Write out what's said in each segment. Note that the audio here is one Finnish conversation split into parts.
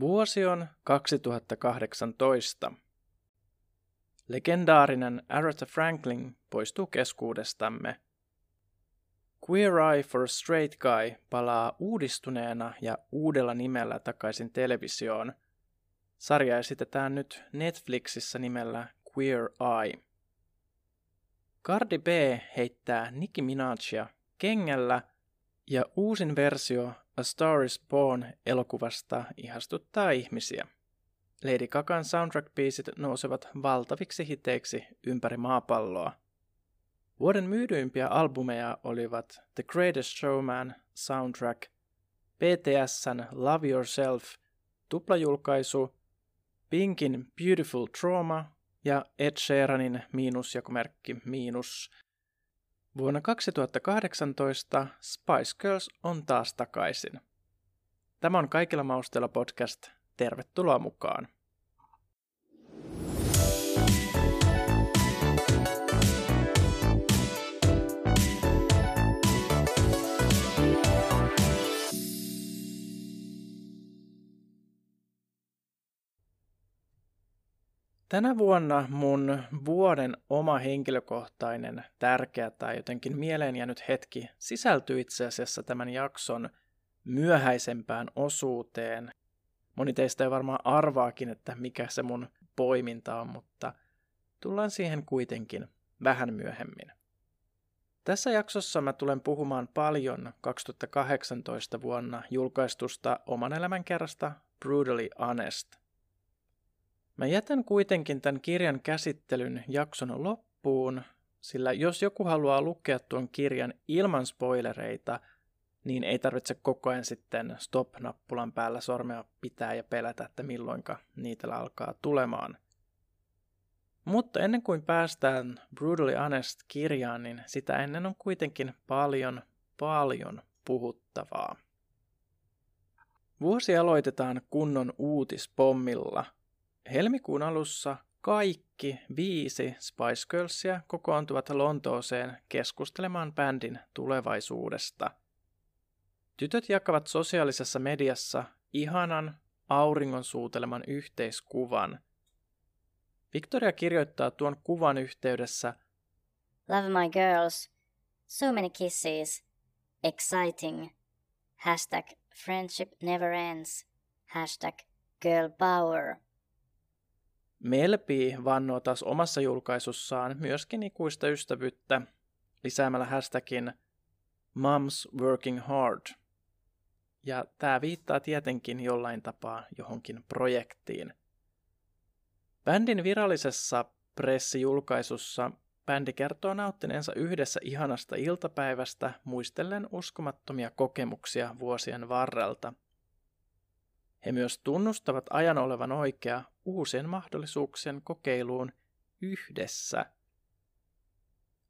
Vuosi on 2018. Legendaarinen Aretha Franklin poistuu keskuudestamme. Queer Eye for a Straight Guy palaa uudistuneena ja uudella nimellä takaisin televisioon. Sarja esitetään nyt Netflixissä nimellä Queer Eye. Cardi B heittää Nicki Minajia kengällä ja uusin versio A Star is Born elokuvasta ihastuttaa ihmisiä. Lady Gagan soundtrack-biisit nousevat valtaviksi hiteiksi ympäri maapalloa. Vuoden myydyimpiä albumeja olivat The Greatest Showman soundtrack, BTSn Love Yourself, tuplajulkaisu, Pinkin Beautiful Trauma ja Ed Sheeranin miinusjakomerkki miinus. Vuonna 2018 Spice Girls on taas takaisin. Tämä on Kaikilla mausteilla podcast. Tervetuloa mukaan. Tänä vuonna mun vuoden oma henkilökohtainen tärkeä tai jotenkin mieleen jäänyt hetki sisältyy itse asiassa tämän jakson myöhäisempään osuuteen. Moni teistä ei varmaan arvaakin, että mikä se mun poiminta on, mutta tullaan siihen kuitenkin vähän myöhemmin. Tässä jaksossa mä tulen puhumaan paljon 2018 vuonna julkaistusta oman elämän kerrasta Brutally Honest – Mä jätän kuitenkin tämän kirjan käsittelyn jakson loppuun, sillä jos joku haluaa lukea tuon kirjan ilman spoilereita, niin ei tarvitse koko ajan sitten stop-nappulan päällä sormea pitää ja pelätä, että milloinka niitä alkaa tulemaan. Mutta ennen kuin päästään Brutally Honest-kirjaan, niin sitä ennen on kuitenkin paljon, paljon puhuttavaa. Vuosi aloitetaan kunnon uutispommilla – Helmikuun alussa kaikki viisi Spice Girlsia kokoontuvat Lontooseen keskustelemaan bändin tulevaisuudesta. Tytöt jakavat sosiaalisessa mediassa ihanan auringon suuteleman yhteiskuvan. Victoria kirjoittaa tuon kuvan yhteydessä Love my girls. So many kisses. Exciting. Hashtag friendship never ends. Hashtag girl power. Melpi vannoo taas omassa julkaisussaan myöskin ikuista ystävyyttä lisäämällä hashtagin Moms Working Hard. Ja tämä viittaa tietenkin jollain tapaa johonkin projektiin. Bändin virallisessa pressijulkaisussa bändi kertoo nauttineensa yhdessä ihanasta iltapäivästä muistellen uskomattomia kokemuksia vuosien varrelta – he myös tunnustavat ajan olevan oikea uusien mahdollisuuksien kokeiluun yhdessä.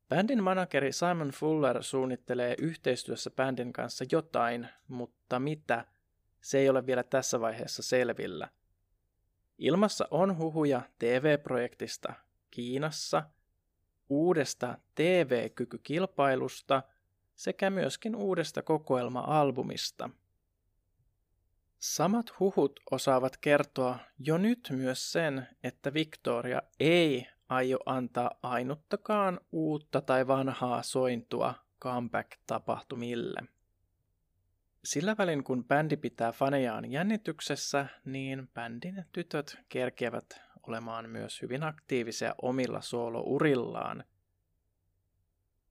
Bändin manageri Simon Fuller suunnittelee yhteistyössä bändin kanssa jotain, mutta mitä, se ei ole vielä tässä vaiheessa selvillä. Ilmassa on huhuja TV-projektista Kiinassa, uudesta TV-kykykilpailusta sekä myöskin uudesta kokoelma-albumista – Samat huhut osaavat kertoa jo nyt myös sen, että Victoria ei aio antaa ainuttakaan uutta tai vanhaa sointua comeback-tapahtumille. Sillä välin kun bändi pitää fanejaan jännityksessä, niin bändin tytöt kerkevät olemaan myös hyvin aktiivisia omilla soolourillaan.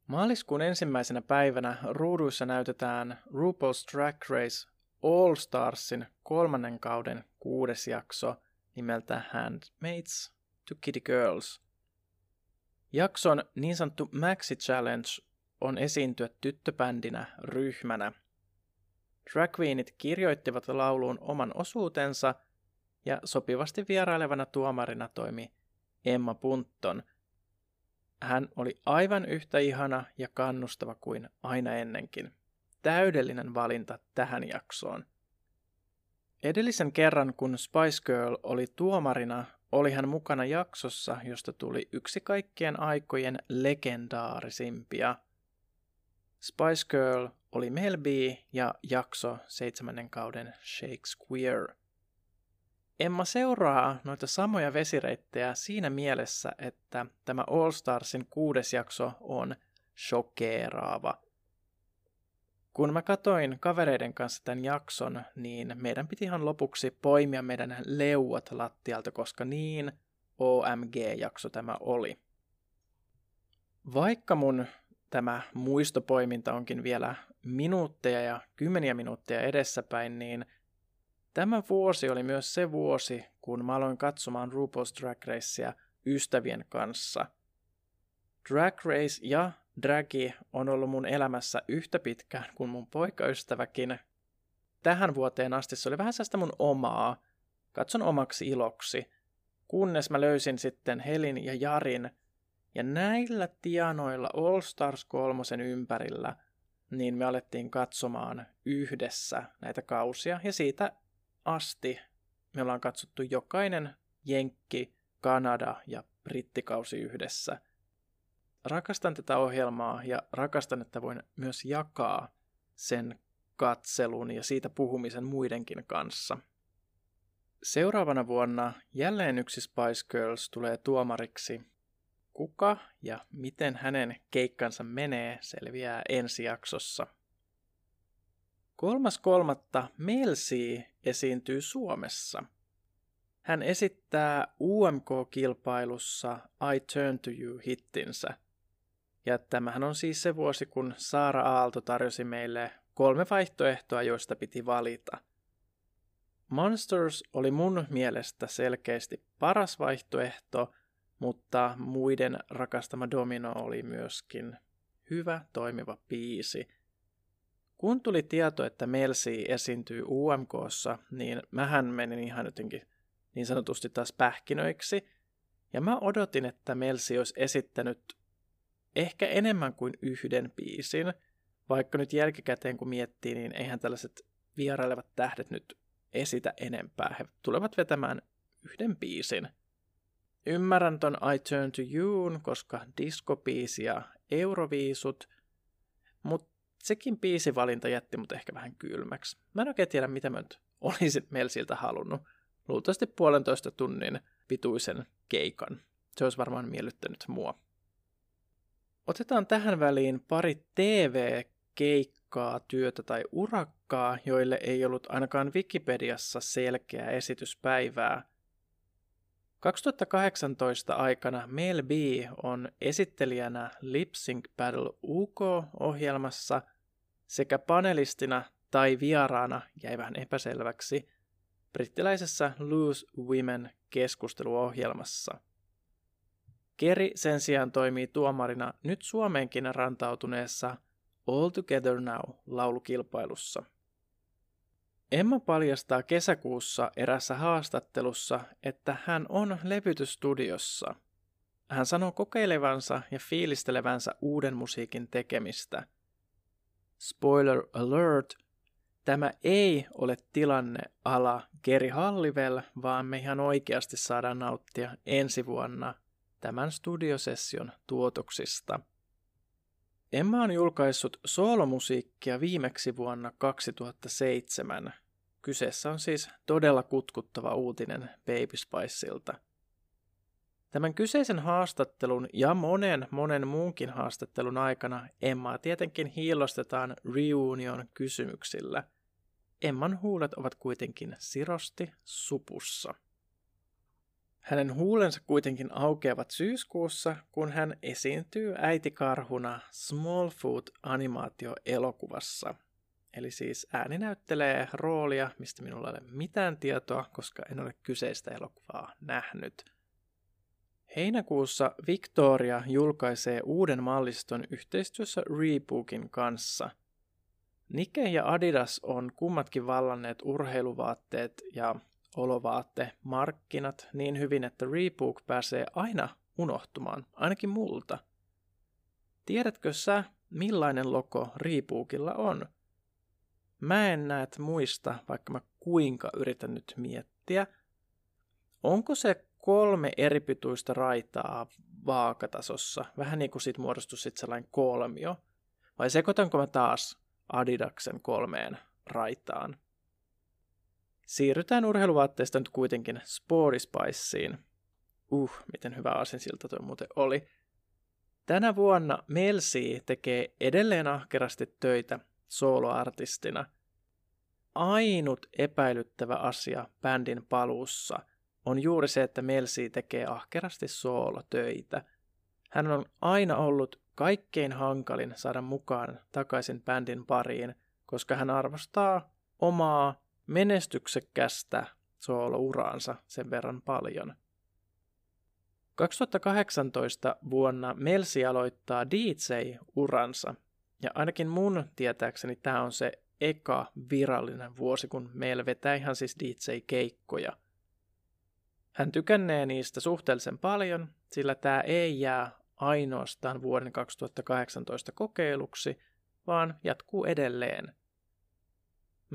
Maaliskuun ensimmäisenä päivänä ruuduissa näytetään RuPaul's Drag Race All Starsin kolmannen kauden kuudes jakso nimeltä Handmaids to Kitty Girls. Jakson niin sanottu Maxi Challenge on esiintyä tyttöbändinä ryhmänä. Drag Queenit kirjoittivat lauluun oman osuutensa ja sopivasti vierailevana tuomarina toimi Emma Puntton. Hän oli aivan yhtä ihana ja kannustava kuin aina ennenkin täydellinen valinta tähän jaksoon. Edellisen kerran, kun Spice Girl oli tuomarina, oli hän mukana jaksossa, josta tuli yksi kaikkien aikojen legendaarisimpia. Spice Girl oli Mel B ja jakso seitsemännen kauden Shakespeare. Emma seuraa noita samoja vesireittejä siinä mielessä, että tämä All Starsin kuudes jakso on shokeeraava. Kun mä katoin kavereiden kanssa tämän jakson, niin meidän piti ihan lopuksi poimia meidän leuat lattialta, koska niin OMG-jakso tämä oli. Vaikka mun tämä muistopoiminta onkin vielä minuutteja ja kymmeniä minuutteja edessäpäin, niin tämä vuosi oli myös se vuosi, kun mä aloin katsomaan RuPaul's Drag Racea ystävien kanssa. Drag Race ja Dragi on ollut mun elämässä yhtä pitkään kuin mun poikaystäväkin. Tähän vuoteen asti se oli vähän sellaista mun omaa. Katson omaksi iloksi. Kunnes mä löysin sitten Helin ja Jarin. Ja näillä tienoilla All Stars kolmosen ympärillä, niin me alettiin katsomaan yhdessä näitä kausia. Ja siitä asti me ollaan katsottu jokainen Jenkki, Kanada ja Brittikausi yhdessä – rakastan tätä ohjelmaa ja rakastan, että voin myös jakaa sen katselun ja siitä puhumisen muidenkin kanssa. Seuraavana vuonna jälleen yksi Spice Girls tulee tuomariksi. Kuka ja miten hänen keikkansa menee selviää ensi jaksossa. Kolmas kolmatta Melsi esiintyy Suomessa. Hän esittää UMK-kilpailussa I Turn to You hittinsä – ja tämähän on siis se vuosi, kun Saara Aalto tarjosi meille kolme vaihtoehtoa, joista piti valita. Monsters oli mun mielestä selkeästi paras vaihtoehto, mutta muiden rakastama Domino oli myöskin hyvä, toimiva biisi. Kun tuli tieto, että Melsi esiintyy UMKssa, niin mähän menin ihan jotenkin niin sanotusti taas pähkinöiksi. Ja mä odotin, että Melsi olisi esittänyt ehkä enemmän kuin yhden biisin. Vaikka nyt jälkikäteen kun miettii, niin eihän tällaiset vierailevat tähdet nyt esitä enempää. He tulevat vetämään yhden biisin. Ymmärrän ton I Turn to You, koska diskobiisi ja euroviisut, mutta sekin biisivalinta jätti mut ehkä vähän kylmäksi. Mä en oikein tiedä, mitä mä nyt olisin Melsiltä halunnut. Luultavasti puolentoista tunnin pituisen keikan. Se olisi varmaan miellyttänyt mua. Otetaan tähän väliin pari TV-keikkaa, työtä tai urakkaa, joille ei ollut ainakaan Wikipediassa selkeää esityspäivää. 2018 aikana Mel B on esittelijänä Lip Sync Battle UK-ohjelmassa sekä panelistina tai vieraana, jäi vähän epäselväksi, brittiläisessä Loose Women keskusteluohjelmassa – Keri sen sijaan toimii tuomarina nyt Suomeenkin rantautuneessa All Together Now laulukilpailussa. Emma paljastaa kesäkuussa erässä haastattelussa, että hän on levytysstudiossa. Hän sanoo kokeilevansa ja fiilistelevänsä uuden musiikin tekemistä. Spoiler alert, tämä ei ole tilanne ala Geri Hallivel, vaan me ihan oikeasti saadaan nauttia ensi vuonna tämän studiosession tuotoksista. Emma on julkaissut soolomusiikkia viimeksi vuonna 2007. Kyseessä on siis todella kutkuttava uutinen Baby Spiceilta. Tämän kyseisen haastattelun ja monen monen muunkin haastattelun aikana Emmaa tietenkin hiilostetaan reunion kysymyksillä. Emman huulet ovat kuitenkin sirosti supussa. Hänen huulensa kuitenkin aukeavat syyskuussa, kun hän esiintyy äitikarhuna Smallfoot-animaatioelokuvassa. Eli siis ääni näyttelee roolia, mistä minulla ei ole mitään tietoa, koska en ole kyseistä elokuvaa nähnyt. Heinäkuussa Victoria julkaisee uuden malliston yhteistyössä Reebokin kanssa. Nike ja Adidas on kummatkin vallanneet urheiluvaatteet ja markkinat niin hyvin, että Reebok pääsee aina unohtumaan, ainakin multa. Tiedätkö sä, millainen logo Reebokilla on? Mä en näet muista, vaikka mä kuinka yritän nyt miettiä. Onko se kolme eri pituista raitaa vaakatasossa? Vähän niin kuin siitä muodostus sitten sellainen kolmio. Vai sekoitanko mä taas Adidaksen kolmeen raitaan? Siirrytään urheiluvaatteista nyt kuitenkin Sportispiceen. Uh, miten hyvä asinsilta toi muuten oli. Tänä vuonna Melsi tekee edelleen ahkerasti töitä soloartistina. Ainut epäilyttävä asia bändin paluussa on juuri se, että Melsi tekee ahkerasti soolotöitä. Hän on aina ollut kaikkein hankalin saada mukaan takaisin bändin pariin, koska hän arvostaa omaa menestyksekkästä soolouraansa sen verran paljon. 2018 vuonna Melsi aloittaa DJ-uransa, ja ainakin mun tietääkseni tämä on se eka virallinen vuosi, kun meillä vetää ihan siis DJ-keikkoja. Hän tykännee niistä suhteellisen paljon, sillä tämä ei jää ainoastaan vuoden 2018 kokeiluksi, vaan jatkuu edelleen.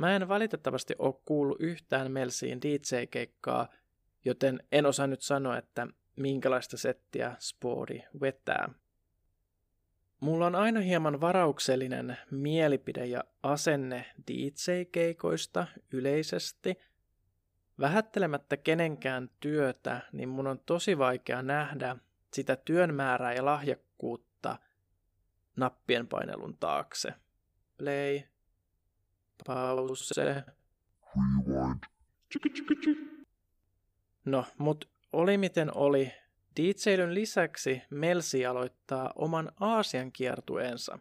Mä en valitettavasti ole kuullut yhtään Melsiin DJ-keikkaa, joten en osaa nyt sanoa, että minkälaista settiä Spoodi vetää. Mulla on aina hieman varauksellinen mielipide ja asenne DJ-keikoista yleisesti. Vähättelemättä kenenkään työtä, niin mun on tosi vaikea nähdä sitä työn määrää ja lahjakkuutta nappien painelun taakse. Play, pause, rewind. No, mut oli miten oli, DJlyn lisäksi Melsi aloittaa oman Aasian kiertueensa.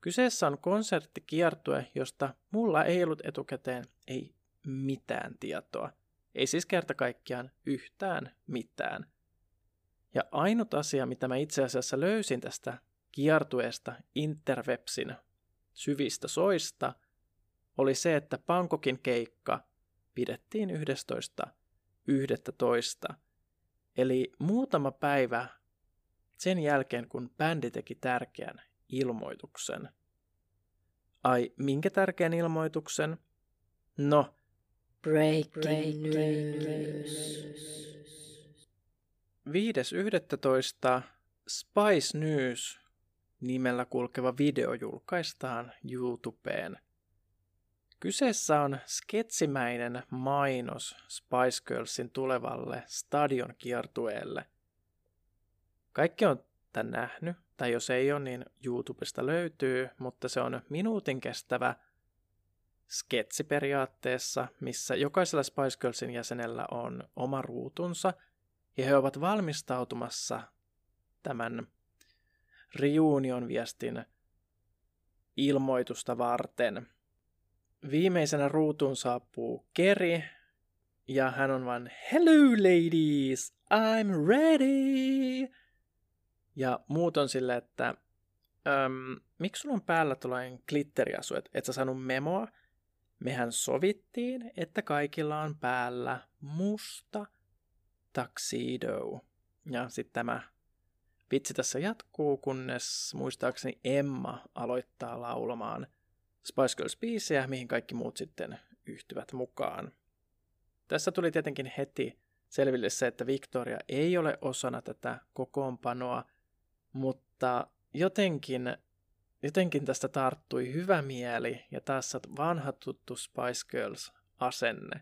Kyseessä on konserttikiertue, josta mulla ei ollut etukäteen ei mitään tietoa. Ei siis kerta kaikkiaan yhtään mitään. Ja ainut asia, mitä mä itse asiassa löysin tästä kiertueesta Interwebsin syvistä soista, oli se, että Pankokin keikka pidettiin 11. 11. Eli muutama päivä sen jälkeen, kun bändi teki tärkeän ilmoituksen. Ai, minkä tärkeän ilmoituksen? No, breaking news. 5.11. Spice News nimellä kulkeva video julkaistaan YouTubeen. Kyseessä on sketsimäinen mainos Spice Girlsin tulevalle stadion kiertueelle. Kaikki on tämän nähnyt, tai jos ei ole, niin YouTubesta löytyy, mutta se on minuutin kestävä sketsi periaatteessa, missä jokaisella Spice Girlsin jäsenellä on oma ruutunsa, ja he ovat valmistautumassa tämän reunion viestin ilmoitusta varten – Viimeisenä ruutuun saapuu Keri, ja hän on vain Hello ladies, I'm ready! Ja muut on silleen, että äm, miksi sulla on päällä tuollainen glitteriasu, että et sä saanut memoa? Mehän sovittiin, että kaikilla on päällä musta tuxedo. Ja sitten tämä vitsi tässä jatkuu, kunnes muistaakseni Emma aloittaa laulamaan – Spice Girls-biisejä, mihin kaikki muut sitten yhtyvät mukaan. Tässä tuli tietenkin heti selville se, että Victoria ei ole osana tätä kokoonpanoa, mutta jotenkin, jotenkin tästä tarttui hyvä mieli ja taas vanha tuttu Spice Girls-asenne.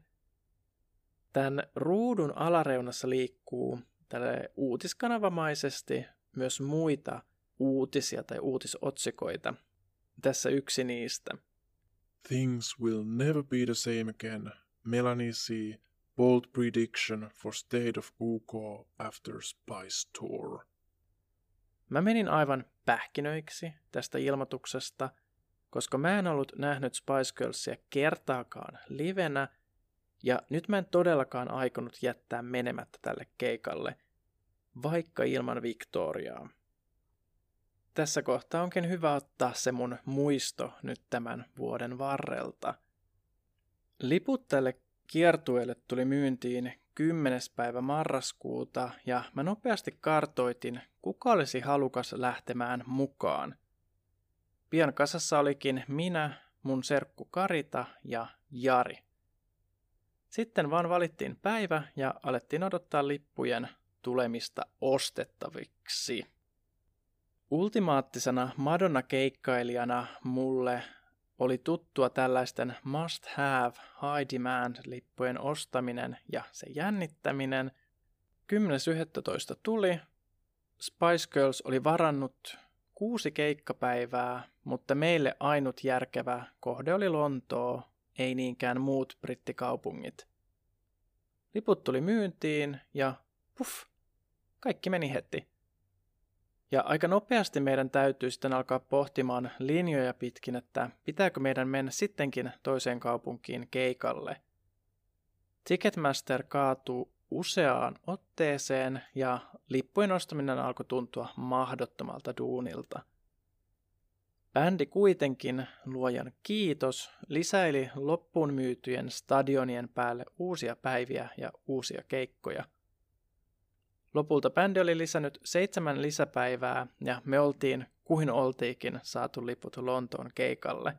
Tämän ruudun alareunassa liikkuu tälle uutiskanavamaisesti myös muita uutisia tai uutisotsikoita, tässä yksi niistä. Things will never be the same again. Melanie C. Bold prediction for State of UK after Spice Tour. Mä menin aivan pähkinöiksi tästä ilmoituksesta, koska mä en ollut nähnyt Spice Girlsia kertaakaan livenä, ja nyt mä en todellakaan aikonut jättää menemättä tälle keikalle, vaikka ilman Victoriaa. Tässä kohtaa onkin hyvä ottaa se mun muisto nyt tämän vuoden varrelta. Liput tälle kiertueelle tuli myyntiin 10. päivä marraskuuta ja mä nopeasti kartoitin, kuka olisi halukas lähtemään mukaan. Pian kasassa olikin minä, mun serkku Karita ja Jari. Sitten vaan valittiin päivä ja alettiin odottaa lippujen tulemista ostettaviksi ultimaattisena Madonna-keikkailijana mulle oli tuttua tällaisten must have, high demand lippujen ostaminen ja se jännittäminen. 10.11. tuli. Spice Girls oli varannut kuusi keikkapäivää, mutta meille ainut järkevä kohde oli Lontoo, ei niinkään muut brittikaupungit. Liput tuli myyntiin ja puff, kaikki meni heti. Ja aika nopeasti meidän täytyy sitten alkaa pohtimaan linjoja pitkin, että pitääkö meidän mennä sittenkin toiseen kaupunkiin keikalle. Ticketmaster kaatuu useaan otteeseen ja lippujen ostaminen alkoi tuntua mahdottomalta duunilta. Bändi kuitenkin, luojan kiitos, lisäili loppuun myytyjen stadionien päälle uusia päiviä ja uusia keikkoja – Lopulta bändi oli lisännyt seitsemän lisäpäivää ja me oltiin, kuhin oltiikin, saatu liput Lontoon keikalle.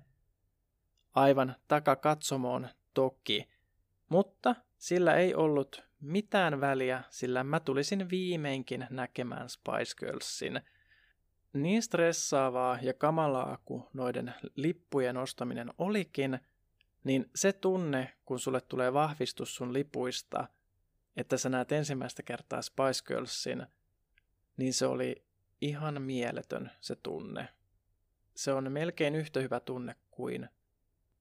Aivan takakatsomoon toki, mutta sillä ei ollut mitään väliä, sillä mä tulisin viimeinkin näkemään Spice Girlsin. Niin stressaavaa ja kamalaa kuin noiden lippujen ostaminen olikin, niin se tunne, kun sulle tulee vahvistus sun lipuista – että sä näet ensimmäistä kertaa Spice Girlsin, niin se oli ihan mieletön se tunne. Se on melkein yhtä hyvä tunne kuin...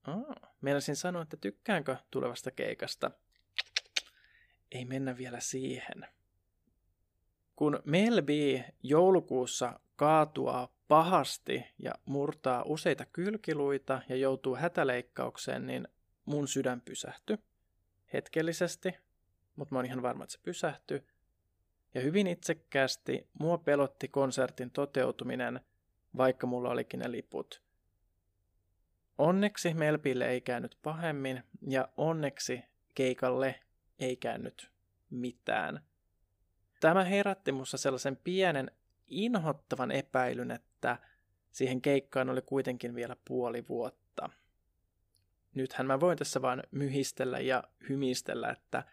Oh, meinasin sanoa, että tykkäänkö tulevasta keikasta. Ei mennä vielä siihen. Kun Melby joulukuussa kaatua pahasti ja murtaa useita kylkiluita ja joutuu hätäleikkaukseen, niin mun sydän pysähtyi. Hetkellisesti, mutta mä oon ihan varma, että se pysähtyi. Ja hyvin itsekkäästi mua pelotti konsertin toteutuminen, vaikka mulla olikin ne liput. Onneksi Melpille ei käynyt pahemmin ja onneksi keikalle ei käynyt mitään. Tämä herätti mussa sellaisen pienen inhottavan epäilyn, että siihen keikkaan oli kuitenkin vielä puoli vuotta. Nythän mä voin tässä vain myhistellä ja hymistellä, että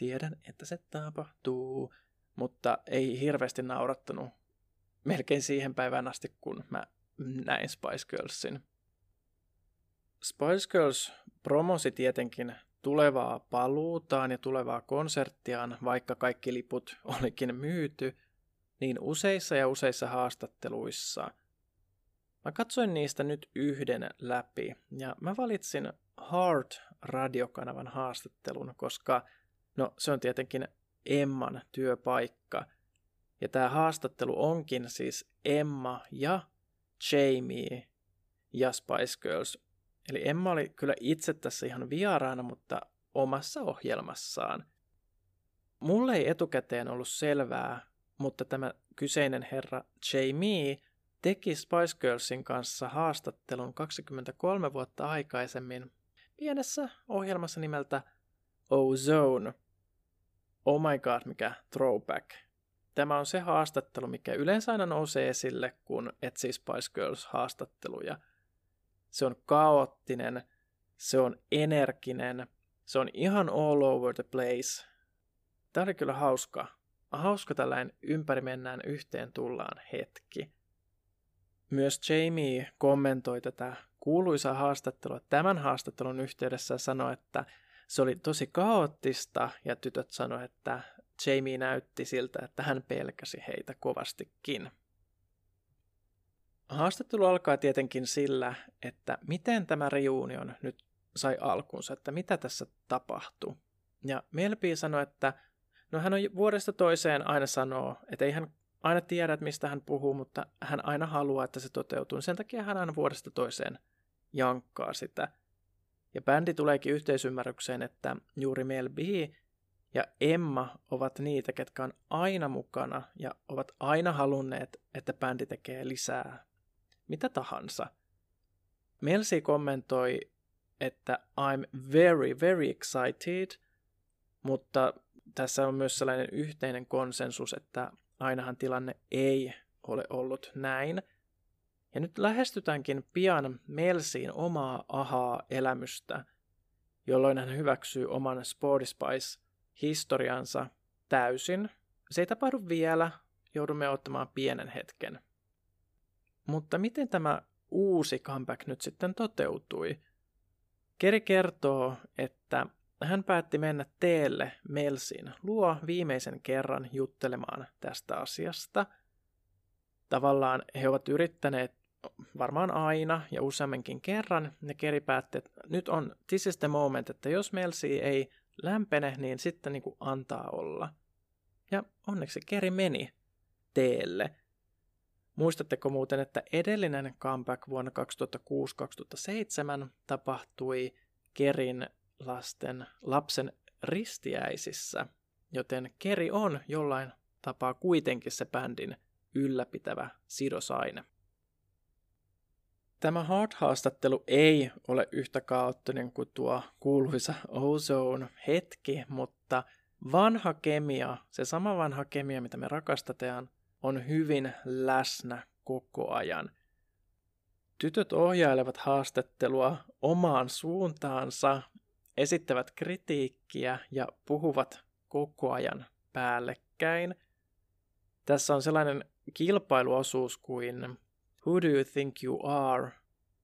tiedän, että se tapahtuu, mutta ei hirveästi naurattanut melkein siihen päivään asti, kun mä näin Spice Girlsin. Spice Girls promosi tietenkin tulevaa paluutaan ja tulevaa konserttiaan, vaikka kaikki liput olikin myyty, niin useissa ja useissa haastatteluissa. Mä katsoin niistä nyt yhden läpi ja mä valitsin Heart radiokanavan haastattelun, koska No se on tietenkin Emman työpaikka. Ja tämä haastattelu onkin siis Emma ja Jamie ja Spice Girls. Eli Emma oli kyllä itse tässä ihan vieraana, mutta omassa ohjelmassaan. Mulle ei etukäteen ollut selvää, mutta tämä kyseinen herra Jamie teki Spice Girlsin kanssa haastattelun 23 vuotta aikaisemmin pienessä ohjelmassa nimeltä Ozone. Oh my god, mikä throwback. Tämä on se haastattelu, mikä yleensä aina nousee esille, kun etsii Spice Girls haastatteluja. Se on kaoottinen, se on energinen, se on ihan all over the place. Tämä oli kyllä hauska. Hauska tällainen ympäri mennään yhteen tullaan hetki. Myös Jamie kommentoi tätä kuuluisaa haastattelua tämän haastattelun yhteydessä ja sanoi, että se oli tosi kaoottista ja tytöt sanoi, että Jamie näytti siltä, että hän pelkäsi heitä kovastikin. Haastattelu alkaa tietenkin sillä, että miten tämä reunion nyt sai alkunsa, että mitä tässä tapahtui. Ja Melpi sanoi, että no hän on vuodesta toiseen aina sanoo, että ei hän aina tiedä, että mistä hän puhuu, mutta hän aina haluaa, että se toteutuu. Sen takia hän aina vuodesta toiseen jankkaa sitä. Ja bändi tuleekin yhteisymmärrykseen, että juuri Mel B ja Emma ovat niitä, ketkä on aina mukana ja ovat aina halunneet, että bändi tekee lisää. Mitä tahansa. Melsi kommentoi, että I'm very, very excited, mutta tässä on myös sellainen yhteinen konsensus, että ainahan tilanne ei ole ollut näin – ja nyt lähestytäänkin pian Melsiin omaa ahaa-elämystä, jolloin hän hyväksyy oman Sportispice-historiansa täysin. Se ei tapahdu vielä, joudumme ottamaan pienen hetken. Mutta miten tämä uusi comeback nyt sitten toteutui. Keri kertoo, että hän päätti mennä teelle Melsin luo viimeisen kerran juttelemaan tästä asiasta. Tavallaan he ovat yrittäneet varmaan aina ja useamminkin kerran, ne Keri päätti, että nyt on this is the moment, että jos Melsi ei lämpene, niin sitten niin kuin antaa olla. Ja onneksi Keri meni teelle. Muistatteko muuten, että edellinen comeback vuonna 2006-2007 tapahtui Kerin lasten lapsen ristiäisissä, joten Keri on jollain tapaa kuitenkin se bändin ylläpitävä sidosaine. Tämä Hard-haastattelu ei ole yhtä kaoottinen kuin tuo kuuluisa Ozone hetki, mutta vanha kemia, se sama vanha kemia, mitä me rakastetaan, on hyvin läsnä koko ajan. Tytöt ohjailevat haastattelua omaan suuntaansa, esittävät kritiikkiä ja puhuvat koko ajan päällekkäin. Tässä on sellainen kilpailuosuus kuin Who do you think you are?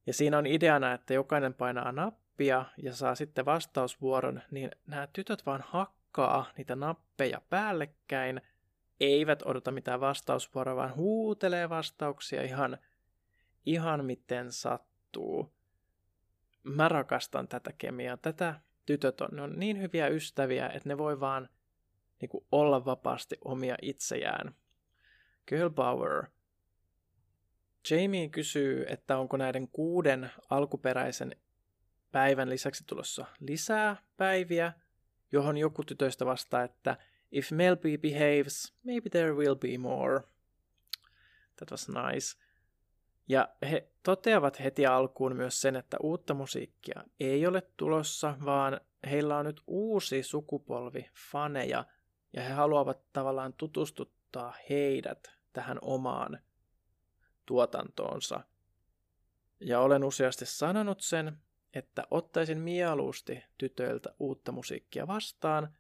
Ja siinä on ideana, että jokainen painaa nappia ja saa sitten vastausvuoron, niin nämä tytöt vaan hakkaa niitä nappeja päällekkäin, eivät odota mitään vastausvuoroa, vaan huutelee vastauksia ihan, ihan miten sattuu. Mä rakastan tätä kemiaa. Tätä tytöt on, ne on niin hyviä ystäviä, että ne voi vaan niin kuin, olla vapaasti omia itsejään. Girl power – Jamie kysyy, että onko näiden kuuden alkuperäisen päivän lisäksi tulossa lisää päiviä, johon joku tytöistä vastaa, että if Melby behaves, maybe there will be more. That was nice. Ja he toteavat heti alkuun myös sen, että uutta musiikkia ei ole tulossa, vaan heillä on nyt uusi sukupolvi faneja, ja he haluavat tavallaan tutustuttaa heidät tähän omaan tuotantoonsa. Ja olen useasti sanonut sen, että ottaisin mieluusti tytöiltä uutta musiikkia vastaan,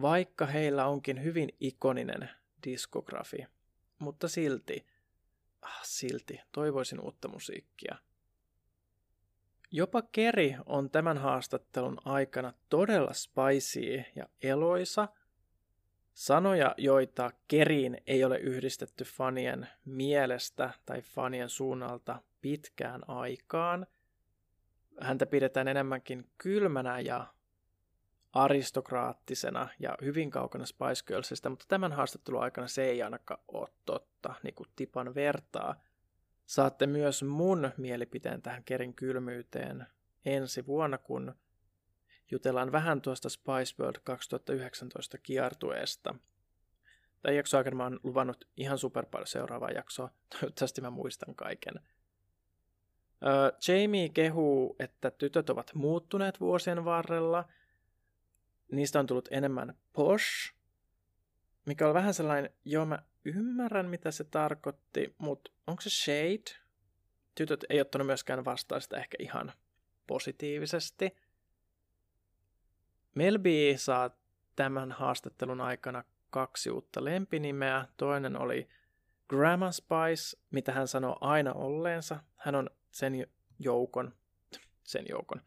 vaikka heillä onkin hyvin ikoninen diskografi. Mutta silti, ah, silti, toivoisin uutta musiikkia. Jopa Keri on tämän haastattelun aikana todella spicy ja eloisa – Sanoja, joita Keriin ei ole yhdistetty fanien mielestä tai fanien suunnalta pitkään aikaan. Häntä pidetään enemmänkin kylmänä ja aristokraattisena ja hyvin kaukana Spice Girlsista, mutta tämän haastattelun aikana se ei ainakaan ole totta, niin kuin tipan vertaa. Saatte myös mun mielipiteen tähän Kerin kylmyyteen ensi vuonna, kun jutellaan vähän tuosta Spice World 2019 kiertueesta. Tämän jakson aikana mä oon luvannut ihan super paljon seuraavaa jaksoa. Toivottavasti mä muistan kaiken. Öö, Jamie kehuu, että tytöt ovat muuttuneet vuosien varrella. Niistä on tullut enemmän posh, mikä on vähän sellainen, joo mä ymmärrän mitä se tarkoitti, mutta onko se shade? Tytöt ei ottanut myöskään vastaan sitä ehkä ihan positiivisesti. Melby saa tämän haastattelun aikana kaksi uutta lempinimeä. Toinen oli Grandma Spice, mitä hän sanoo aina olleensa. Hän on sen joukon, sen joukon,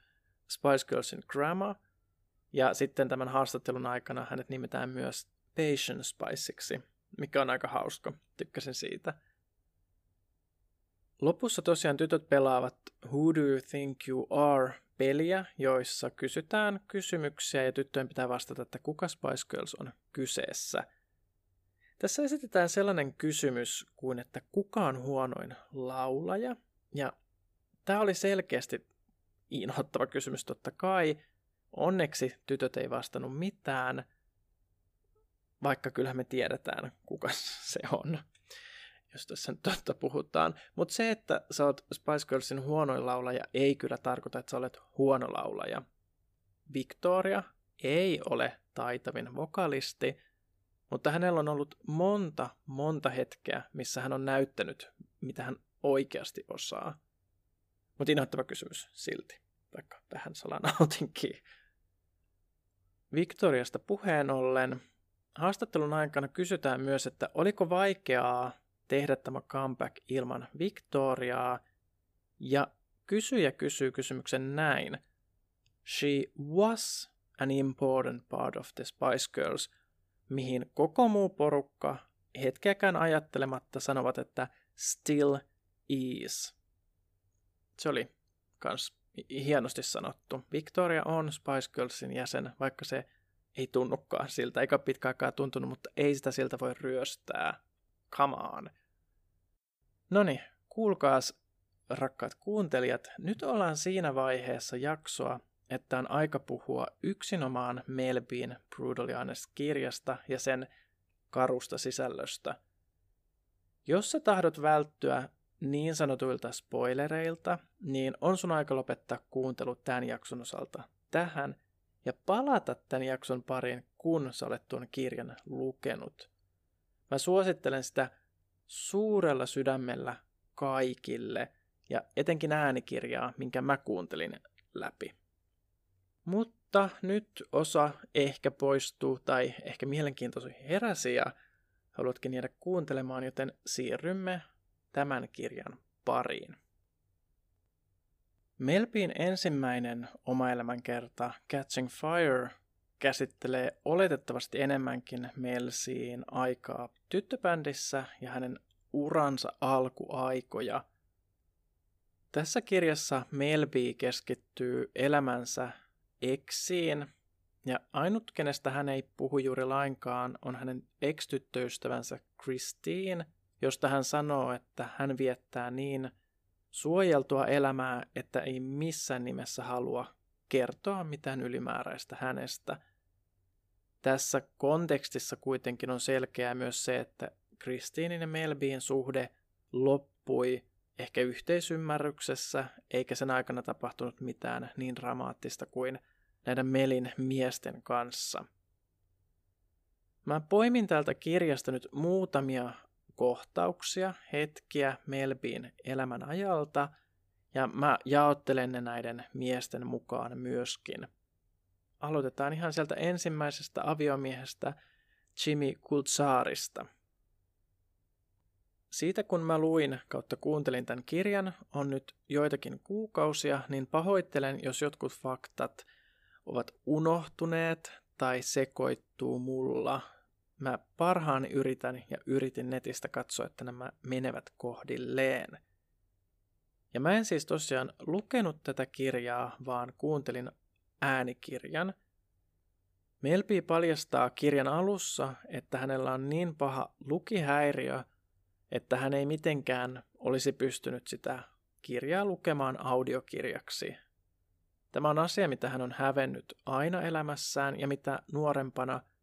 Spice Girlsin grandma. Ja sitten tämän haastattelun aikana hänet nimetään myös Patient Spiceiksi, mikä on aika hauska. Tykkäsin siitä. Lopussa tosiaan tytöt pelaavat Who do you think you are peliä, joissa kysytään kysymyksiä ja tyttöjen pitää vastata, että kuka Spice Girls on kyseessä. Tässä esitetään sellainen kysymys kuin, että kuka on huonoin laulaja? Ja tämä oli selkeästi inhottava kysymys totta kai. Onneksi tytöt ei vastannut mitään, vaikka kyllähän me tiedetään, kuka se on jos tässä nyt totta puhutaan. Mutta se, että sä oot Spice Girlsin huonoin laulaja, ei kyllä tarkoita, että sä olet huono laulaja. Victoria ei ole taitavin vokalisti, mutta hänellä on ollut monta, monta hetkeä, missä hän on näyttänyt, mitä hän oikeasti osaa. Mutta inhoittava kysymys silti, vaikka tähän salana otinkin. Victoriasta puheen ollen, haastattelun aikana kysytään myös, että oliko vaikeaa tehdä tämä comeback ilman Victoriaa. Ja kysyjä kysyy kysymyksen näin. She was an important part of the Spice Girls, mihin koko muu porukka hetkeäkään ajattelematta sanovat, että still is. Se oli kans hienosti sanottu. Victoria on Spice Girlsin jäsen, vaikka se ei tunnukaan siltä, eikä pitkä aikaa tuntunut, mutta ei sitä siltä voi ryöstää. Come on. Noni, kuulkaas rakkaat kuuntelijat, nyt ollaan siinä vaiheessa jaksoa, että on aika puhua yksinomaan Melbin Brutally Honest kirjasta ja sen karusta sisällöstä. Jos sä tahdot välttyä niin sanotuilta spoilereilta, niin on sun aika lopettaa kuuntelu tämän jakson osalta tähän ja palata tämän jakson pariin, kun sä olet tuon kirjan lukenut. Mä suosittelen sitä suurella sydämellä kaikille ja etenkin äänikirjaa, minkä mä kuuntelin läpi. Mutta nyt osa ehkä poistuu tai ehkä mielenkiintoisuus heräsi ja haluatkin jäädä kuuntelemaan, joten siirrymme tämän kirjan pariin. Melbin ensimmäinen oma elämänkerta Catching Fire käsittelee oletettavasti enemmänkin Melsiin aikaa tyttöbändissä ja hänen uransa alkuaikoja. Tässä kirjassa Melby keskittyy elämänsä eksiin, ja ainut, kenestä hän ei puhu juuri lainkaan, on hänen ex-tyttöystävänsä Christine, josta hän sanoo, että hän viettää niin suojeltua elämää, että ei missään nimessä halua kertoa mitään ylimääräistä hänestä. Tässä kontekstissa kuitenkin on selkeää myös se, että Kristiinin ja Melbin suhde loppui ehkä yhteisymmärryksessä, eikä sen aikana tapahtunut mitään niin dramaattista kuin näiden Melin miesten kanssa. Mä poimin täältä kirjasta nyt muutamia kohtauksia, hetkiä Melbin elämän ajalta, ja mä jaottelen ne näiden miesten mukaan myöskin. Aloitetaan ihan sieltä ensimmäisestä aviomiehestä Jimmy Kultsaarista. Siitä kun mä luin kautta kuuntelin tämän kirjan, on nyt joitakin kuukausia, niin pahoittelen, jos jotkut faktat ovat unohtuneet tai sekoittuu mulla mä parhaan yritän ja yritin netistä katsoa, että nämä menevät kohdilleen. Ja mä en siis tosiaan lukenut tätä kirjaa, vaan kuuntelin äänikirjan. Melpi paljastaa kirjan alussa, että hänellä on niin paha lukihäiriö, että hän ei mitenkään olisi pystynyt sitä kirjaa lukemaan audiokirjaksi. Tämä on asia, mitä hän on hävennyt aina elämässään ja mitä nuorempana –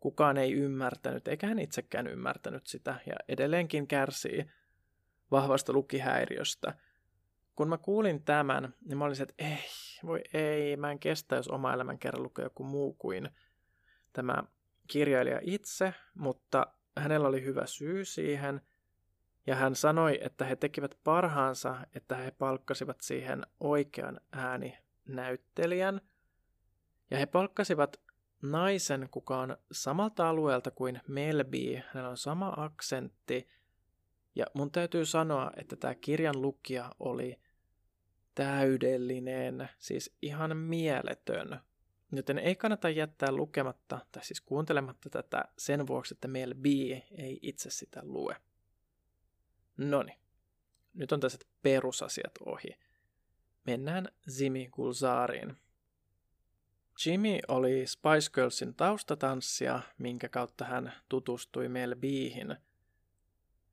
Kukaan ei ymmärtänyt, eikä hän itsekään ymmärtänyt sitä, ja edelleenkin kärsii vahvasta lukihäiriöstä. Kun mä kuulin tämän, niin mä olisin, että ei, voi ei, mä en kestä, jos oma elämän kerran lukee joku muu kuin tämä kirjailija itse, mutta hänellä oli hyvä syy siihen, ja hän sanoi, että he tekivät parhaansa, että he palkkasivat siihen oikean ääninäyttelijän, ja he palkkasivat naisen, kuka on samalta alueelta kuin Melby. Hänellä on sama aksentti. Ja mun täytyy sanoa, että tämä kirjan lukija oli täydellinen, siis ihan mieletön. Joten ei kannata jättää lukematta, tai siis kuuntelematta tätä sen vuoksi, että Mel B ei itse sitä lue. Noni, nyt on tässä perusasiat ohi. Mennään Zimi Gulzariin. Jimmy oli Spice Girlsin taustatanssija, minkä kautta hän tutustui Mel Biihin.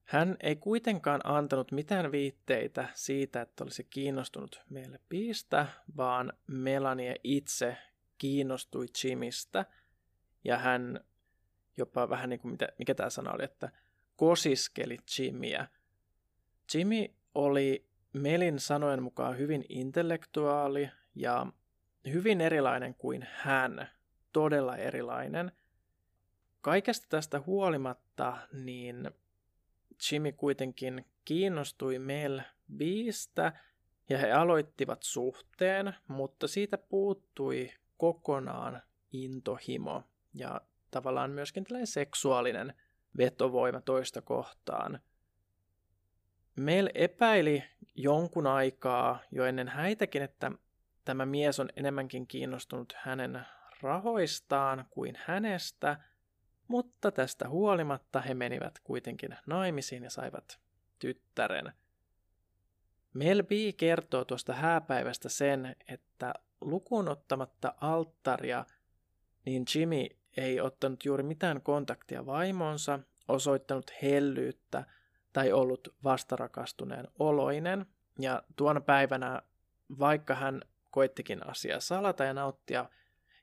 Hän ei kuitenkaan antanut mitään viitteitä siitä, että olisi kiinnostunut Mel Bistä, vaan Melanie itse kiinnostui Jimistä ja hän jopa vähän niin kuin, mitä, mikä tämä sana oli, että kosiskeli Jimmyä. Jimmy oli Melin sanojen mukaan hyvin intellektuaali ja hyvin erilainen kuin hän, todella erilainen. Kaikesta tästä huolimatta, niin Jimmy kuitenkin kiinnostui Mel Bistä ja he aloittivat suhteen, mutta siitä puuttui kokonaan intohimo ja tavallaan myöskin tällainen seksuaalinen vetovoima toista kohtaan. Mel epäili jonkun aikaa jo ennen häitäkin, että tämä mies on enemmänkin kiinnostunut hänen rahoistaan kuin hänestä, mutta tästä huolimatta he menivät kuitenkin naimisiin ja saivat tyttären. Mel B kertoo tuosta hääpäivästä sen, että lukuun ottamatta alttaria, niin Jimmy ei ottanut juuri mitään kontaktia vaimonsa, osoittanut hellyyttä tai ollut vastarakastuneen oloinen. Ja tuona päivänä, vaikka hän koittikin asiaa salata ja nauttia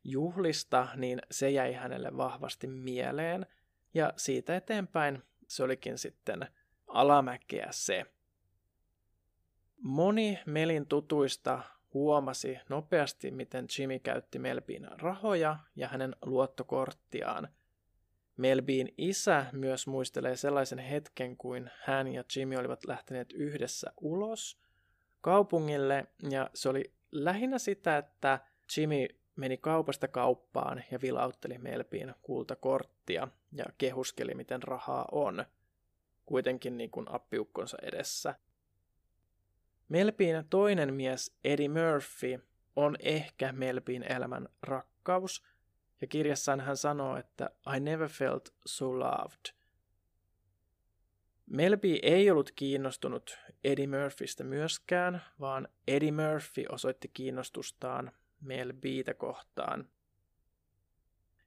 juhlista, niin se jäi hänelle vahvasti mieleen. Ja siitä eteenpäin se olikin sitten alamäkeä se. Moni Melin tutuista huomasi nopeasti, miten Jimmy käytti Melbin rahoja ja hänen luottokorttiaan. Melbin isä myös muistelee sellaisen hetken, kuin hän ja Jimmy olivat lähteneet yhdessä ulos kaupungille, ja se oli lähinnä sitä, että Jimmy meni kaupasta kauppaan ja vilautteli Melbiin kultakorttia ja kehuskeli, miten rahaa on, kuitenkin niin kuin appiukkonsa edessä. Melbiin toinen mies, Eddie Murphy, on ehkä Melbiin elämän rakkaus, ja kirjassaan hän sanoo, että I never felt so loved. Melby ei ollut kiinnostunut Eddie Murphystä myöskään, vaan Eddie Murphy osoitti kiinnostustaan Melbytä kohtaan.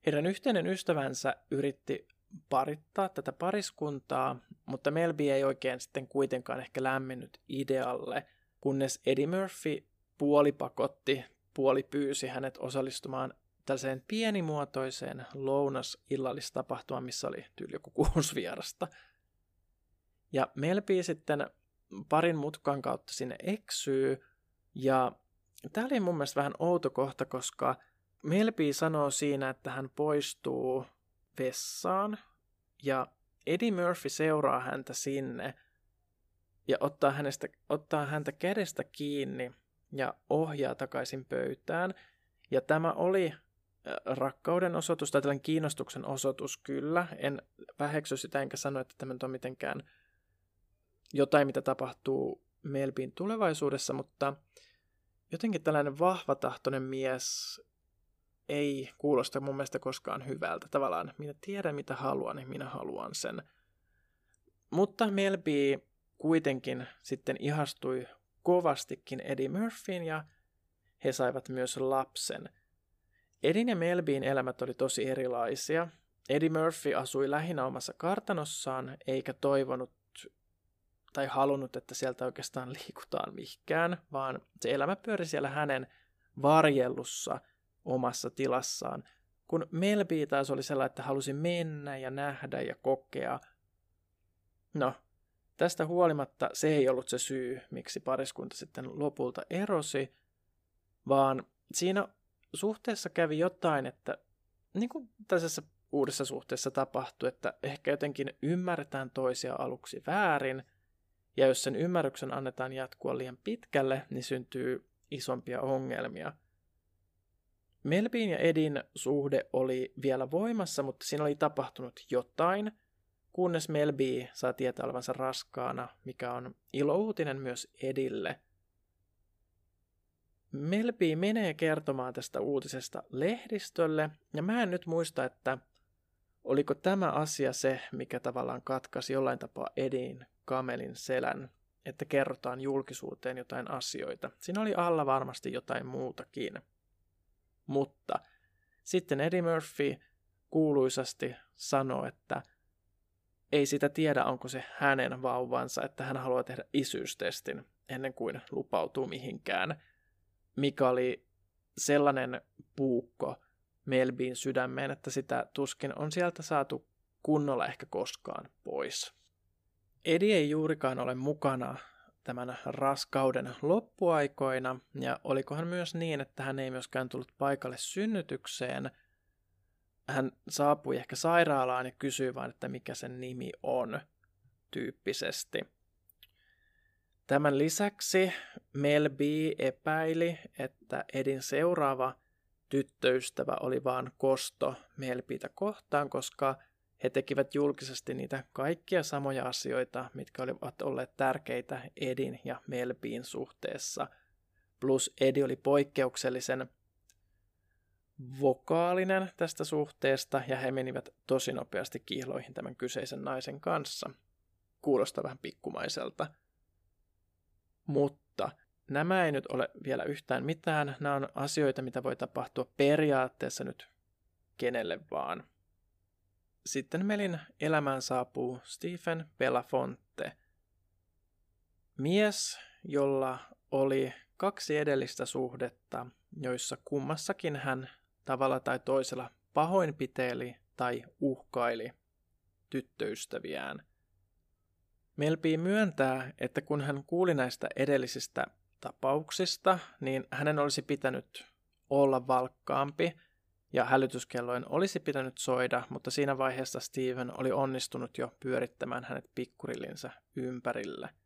Heidän yhteinen ystävänsä yritti parittaa tätä pariskuntaa, mutta Melby ei oikein sitten kuitenkaan ehkä lämmennyt idealle, kunnes Eddie Murphy puolipakotti, puoli pyysi hänet osallistumaan tällaiseen pienimuotoiseen lounas-illallistapahtumaan, missä oli tyyli joku kuusi vierasta. Ja Melby sitten parin mutkan kautta sinne eksyy, ja tämä oli mun mielestä vähän outo kohta, koska Melby sanoo siinä, että hän poistuu vessaan, ja Eddie Murphy seuraa häntä sinne ja ottaa, hänestä, ottaa häntä kädestä kiinni ja ohjaa takaisin pöytään. Ja tämä oli rakkauden osoitus tai tällainen kiinnostuksen osoitus kyllä. En väheksy sitä enkä sano, että tämä on mitenkään jotain, mitä tapahtuu Melbin tulevaisuudessa, mutta jotenkin tällainen vahvatahtoinen mies ei kuulosta mun mielestä koskaan hyvältä. Tavallaan minä tiedän mitä haluan, niin minä haluan sen. Mutta Melby kuitenkin sitten ihastui kovastikin Eddie Murphyin ja he saivat myös lapsen. Edin ja Melbin elämät oli tosi erilaisia. Eddie Murphy asui lähinnä omassa kartanossaan eikä toivonut tai halunnut, että sieltä oikeastaan liikutaan mihinkään, vaan se elämä pyöri siellä hänen varjellussa omassa tilassaan. Kun Melby taas oli sellainen, että halusi mennä ja nähdä ja kokea. No, tästä huolimatta se ei ollut se syy, miksi pariskunta sitten lopulta erosi, vaan siinä suhteessa kävi jotain, että niin kuin tässä uudessa suhteessa tapahtui, että ehkä jotenkin ymmärretään toisia aluksi väärin, ja jos sen ymmärryksen annetaan jatkua liian pitkälle, niin syntyy isompia ongelmia. Melbin ja Edin suhde oli vielä voimassa, mutta siinä oli tapahtunut jotain, kunnes Melby saa tietää olevansa raskaana, mikä on ilouutinen myös Edille. Melby menee kertomaan tästä uutisesta lehdistölle, ja mä en nyt muista, että oliko tämä asia se, mikä tavallaan katkaisi jollain tapaa Edin kamelin selän, että kerrotaan julkisuuteen jotain asioita. Siinä oli alla varmasti jotain muutakin. Mutta sitten Eddie Murphy kuuluisasti sanoi, että ei sitä tiedä, onko se hänen vauvansa, että hän haluaa tehdä isyystestin ennen kuin lupautuu mihinkään, mikä oli sellainen puukko Melbin sydämeen, että sitä tuskin on sieltä saatu kunnolla ehkä koskaan pois. Edi ei juurikaan ole mukana tämän raskauden loppuaikoina, ja olikohan myös niin, että hän ei myöskään tullut paikalle synnytykseen. Hän saapui ehkä sairaalaan ja kysyi vain, että mikä sen nimi on tyyppisesti. Tämän lisäksi Mel B epäili, että Edin seuraava tyttöystävä oli vaan kosto Melbitä kohtaan, koska He tekivät julkisesti niitä kaikkia samoja asioita, mitkä olivat olleet tärkeitä Edin ja Melbiin suhteessa. Plus Edi oli poikkeuksellisen vokaalinen tästä suhteesta ja he menivät tosi nopeasti kihloihin tämän kyseisen naisen kanssa. Kuulostaa vähän pikkumaiselta. Mutta nämä ei nyt ole vielä yhtään mitään. Nämä on asioita, mitä voi tapahtua periaatteessa nyt kenelle vaan. Sitten Melin elämään saapuu Stephen Belafonte. Mies, jolla oli kaksi edellistä suhdetta, joissa kummassakin hän tavalla tai toisella pahoinpiteli tai uhkaili tyttöystäviään. Melpi myöntää, että kun hän kuuli näistä edellisistä tapauksista, niin hänen olisi pitänyt olla valkkaampi ja hälytyskelloin olisi pitänyt soida, mutta siinä vaiheessa Steven oli onnistunut jo pyörittämään hänet pikkurillinsä ympärille –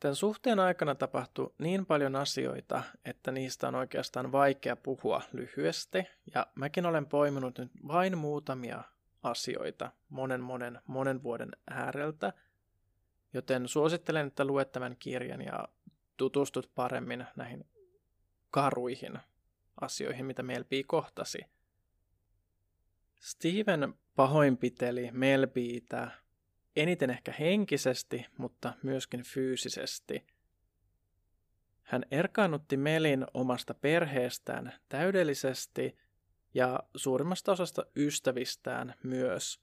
Tämän suhteen aikana tapahtui niin paljon asioita, että niistä on oikeastaan vaikea puhua lyhyesti, ja mäkin olen poiminut nyt vain muutamia asioita monen monen monen vuoden ääreltä, joten suosittelen, että luet tämän kirjan ja tutustut paremmin näihin karuihin asioihin, mitä Melby kohtasi. Steven pahoinpiteli Melbyitä eniten ehkä henkisesti, mutta myöskin fyysisesti. Hän erkaannutti Melin omasta perheestään täydellisesti ja suurimmasta osasta ystävistään myös.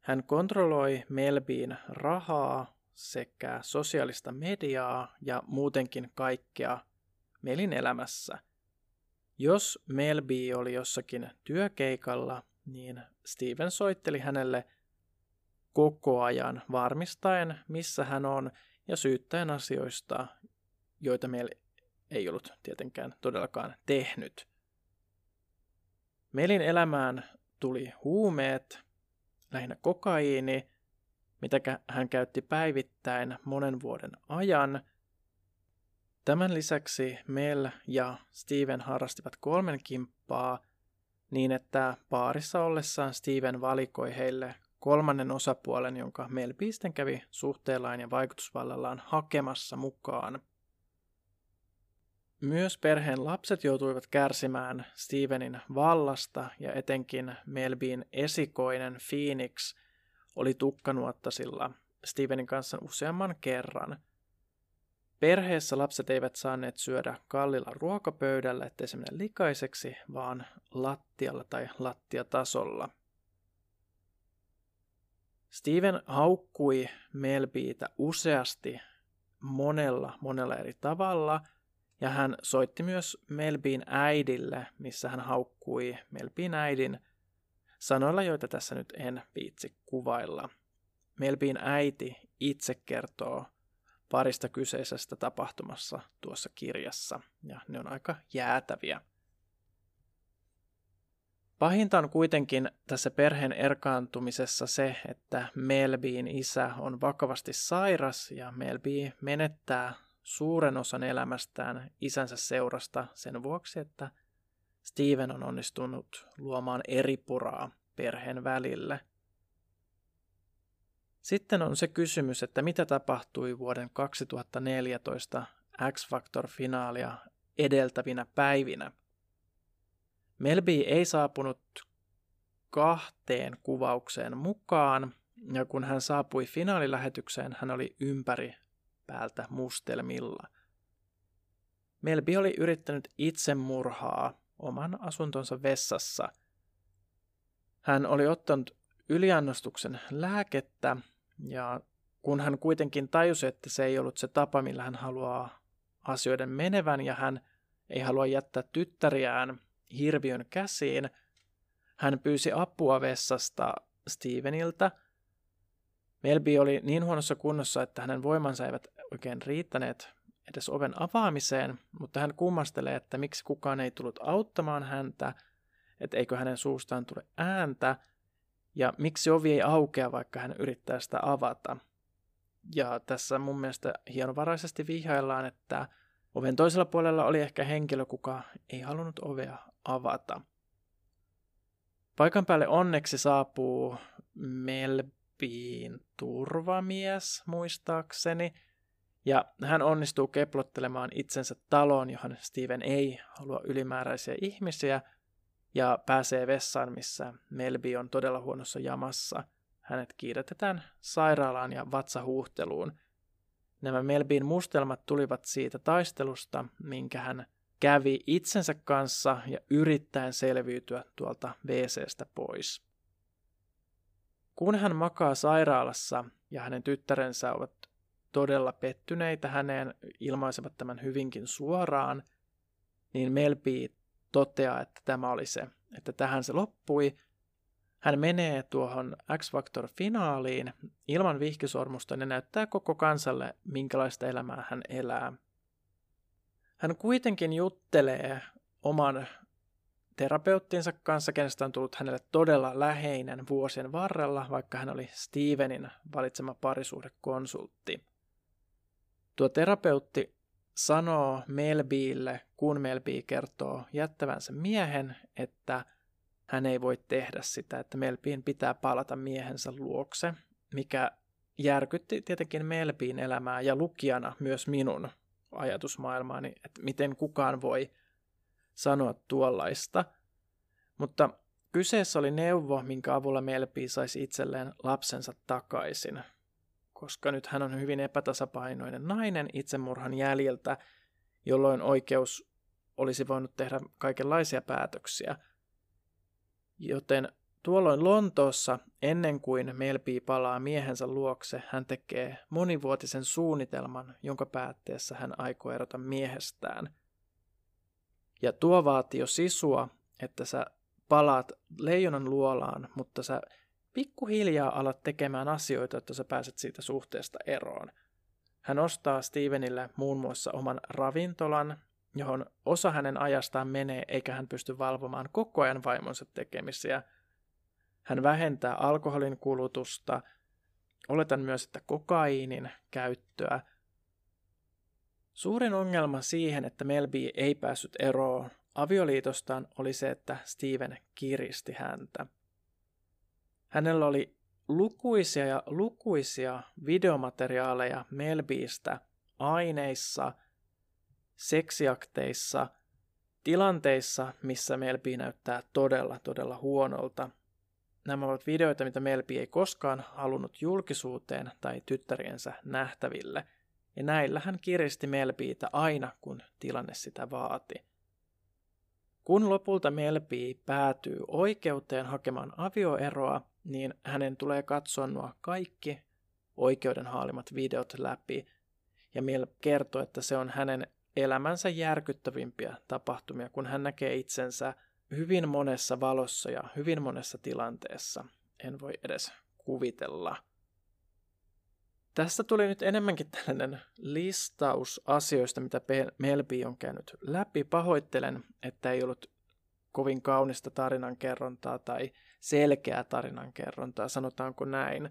Hän kontrolloi Melbiin rahaa sekä sosiaalista mediaa ja muutenkin kaikkea Melin elämässä. Jos Melby oli jossakin työkeikalla, niin Steven soitteli hänelle – koko ajan varmistaen, missä hän on ja syyttäen asioista, joita meillä ei ollut tietenkään todellakaan tehnyt. Melin elämään tuli huumeet, lähinnä kokaiini, mitä hän käytti päivittäin monen vuoden ajan. Tämän lisäksi Mel ja Steven harrastivat kolmen kimppaa niin, että paarissa ollessaan Steven valikoi heille kolmannen osapuolen, jonka Mel Beesten kävi suhteellaan ja vaikutusvallallaan hakemassa mukaan. Myös perheen lapset joutuivat kärsimään Stevenin vallasta ja etenkin Melbin esikoinen Phoenix oli tukkanuottasilla Stevenin kanssa useamman kerran. Perheessä lapset eivät saaneet syödä kallilla ruokapöydällä, ettei se mene likaiseksi, vaan lattialla tai lattiatasolla – Steven haukkui Melbiitä useasti monella, monella eri tavalla, ja hän soitti myös Melbiin äidille, missä hän haukkui Melbiin äidin sanoilla, joita tässä nyt en viitsi kuvailla. Melbiin äiti itse kertoo parista kyseisestä tapahtumassa tuossa kirjassa, ja ne on aika jäätäviä. Pahinta on kuitenkin tässä perheen erkaantumisessa se, että Melbyin isä on vakavasti sairas ja Melby menettää suuren osan elämästään isänsä seurasta sen vuoksi, että Steven on onnistunut luomaan eripuraa perheen välille. Sitten on se kysymys, että mitä tapahtui vuoden 2014 X-Factor-finaalia edeltävinä päivinä – Melby ei saapunut kahteen kuvaukseen mukaan, ja kun hän saapui finaalilähetykseen, hän oli ympäri päältä mustelmilla. Melby oli yrittänyt itsemurhaa oman asuntonsa vessassa. Hän oli ottanut yliannostuksen lääkettä, ja kun hän kuitenkin tajusi, että se ei ollut se tapa, millä hän haluaa asioiden menevän, ja hän ei halua jättää tyttäriään hirviön käsiin. Hän pyysi apua vessasta Steveniltä. Melby oli niin huonossa kunnossa, että hänen voimansa eivät oikein riittäneet edes oven avaamiseen, mutta hän kummastelee, että miksi kukaan ei tullut auttamaan häntä, että eikö hänen suustaan tule ääntä, ja miksi ovi ei aukea, vaikka hän yrittää sitä avata. Ja tässä mun mielestä hienovaraisesti vihjaillaan, että oven toisella puolella oli ehkä henkilö, kuka ei halunnut ovea avata. Paikan päälle onneksi saapuu Melbiin turvamies, muistaakseni, ja hän onnistuu keplottelemaan itsensä taloon, johon Steven ei halua ylimääräisiä ihmisiä, ja pääsee vessaan, missä Melbi on todella huonossa jamassa. Hänet kiiretetään sairaalaan ja vatsahuhteluun. Nämä Melbin mustelmat tulivat siitä taistelusta, minkä hän kävi itsensä kanssa ja yrittäen selviytyä tuolta WCstä pois. Kun hän makaa sairaalassa ja hänen tyttärensä ovat todella pettyneitä häneen, ilmaisevat tämän hyvinkin suoraan, niin Melby toteaa, että tämä oli se, että tähän se loppui. Hän menee tuohon X-Factor-finaaliin ilman vihkisormusta ja näyttää koko kansalle, minkälaista elämää hän elää. Hän kuitenkin juttelee oman terapeuttinsa kanssa, kenestä on tullut hänelle todella läheinen vuosien varrella, vaikka hän oli Stevenin valitsema parisuhdekonsultti. Tuo terapeutti sanoo Melbille, kun Melbi kertoo jättävänsä miehen, että hän ei voi tehdä sitä, että Melbiin pitää palata miehensä luokse, mikä järkytti tietenkin Melbiin elämää ja lukijana myös minun ajatusmaailmaani, että miten kukaan voi sanoa tuollaista. Mutta kyseessä oli neuvo, minkä avulla Melpi saisi itselleen lapsensa takaisin, koska nyt hän on hyvin epätasapainoinen nainen itsemurhan jäljiltä, jolloin oikeus olisi voinut tehdä kaikenlaisia päätöksiä. Joten tuolloin Lontoossa, ennen kuin Melpi palaa miehensä luokse, hän tekee monivuotisen suunnitelman, jonka päätteessä hän aikoo erota miehestään. Ja tuo vaatii jo sisua, että sä palaat leijonan luolaan, mutta sä pikkuhiljaa alat tekemään asioita, että sä pääset siitä suhteesta eroon. Hän ostaa Stevenille muun muassa oman ravintolan, johon osa hänen ajastaan menee, eikä hän pysty valvomaan koko ajan vaimonsa tekemisiä. Hän vähentää alkoholin kulutusta, oletan myös, että kokaiinin käyttöä. Suurin ongelma siihen, että Melby ei päässyt eroon avioliitostaan, oli se, että Steven kiristi häntä. Hänellä oli lukuisia ja lukuisia videomateriaaleja Melbyistä aineissa, seksiakteissa, tilanteissa, missä Melby näyttää todella, todella huonolta. Nämä ovat videoita, mitä Melby ei koskaan halunnut julkisuuteen tai tyttäriensä nähtäville, ja näillä hän kiristi Melbyitä aina, kun tilanne sitä vaati. Kun lopulta Melby päätyy oikeuteen hakemaan avioeroa, niin hänen tulee katsoa nuo kaikki oikeuden haalimat videot läpi. Ja Mel kertoo, että se on hänen elämänsä järkyttävimpiä tapahtumia, kun hän näkee itsensä hyvin monessa valossa ja hyvin monessa tilanteessa. En voi edes kuvitella. Tästä tuli nyt enemmänkin tällainen listaus asioista, mitä Melby on käynyt läpi. Pahoittelen, että ei ollut kovin kaunista tarinankerrontaa tai selkeää tarinankerrontaa, sanotaanko näin.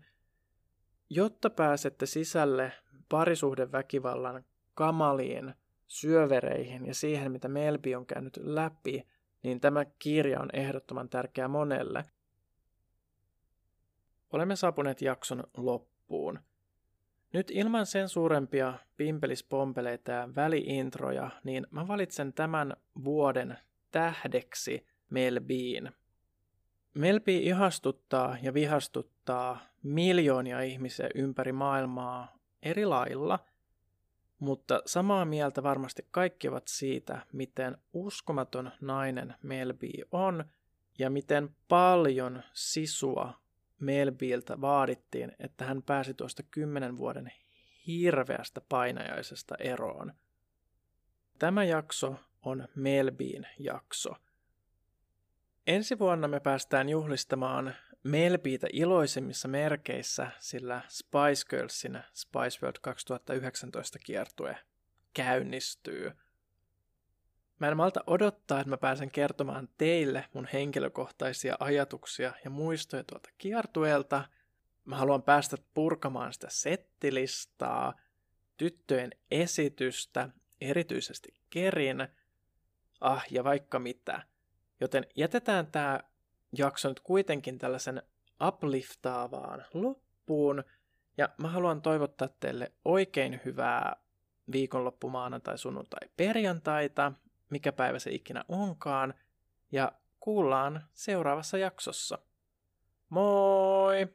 Jotta pääsette sisälle parisuhdeväkivallan kamaliin syövereihin ja siihen, mitä Melby on käynyt läpi, niin tämä kirja on ehdottoman tärkeä monelle. Olemme saapuneet jakson loppuun. Nyt ilman sen suurempia pimpelispompeleita ja väliintroja, niin mä valitsen tämän vuoden tähdeksi Melbiin. Melbi ihastuttaa ja vihastuttaa miljoonia ihmisiä ympäri maailmaa eri lailla, mutta samaa mieltä varmasti kaikki ovat siitä, miten uskomaton nainen Melbi on ja miten paljon sisua Melbiltä vaadittiin, että hän pääsi tuosta kymmenen vuoden hirveästä painajaisesta eroon. Tämä jakso on Melbiin jakso. Ensi vuonna me päästään juhlistamaan Melbiitä iloisemmissa merkeissä, sillä Spice Girlsin Spice World 2019 kiertue käynnistyy. Mä en malta odottaa, että mä pääsen kertomaan teille mun henkilökohtaisia ajatuksia ja muistoja tuolta kiertueelta. Mä haluan päästä purkamaan sitä settilistaa, tyttöjen esitystä, erityisesti Kerin – ah ja vaikka mitä. Joten jätetään tämä jakso nyt kuitenkin tällaisen upliftaavaan loppuun. Ja mä haluan toivottaa teille oikein hyvää viikonloppu, maanantai, sunnuntai, perjantaita, mikä päivä se ikinä onkaan. Ja kuullaan seuraavassa jaksossa. Moi!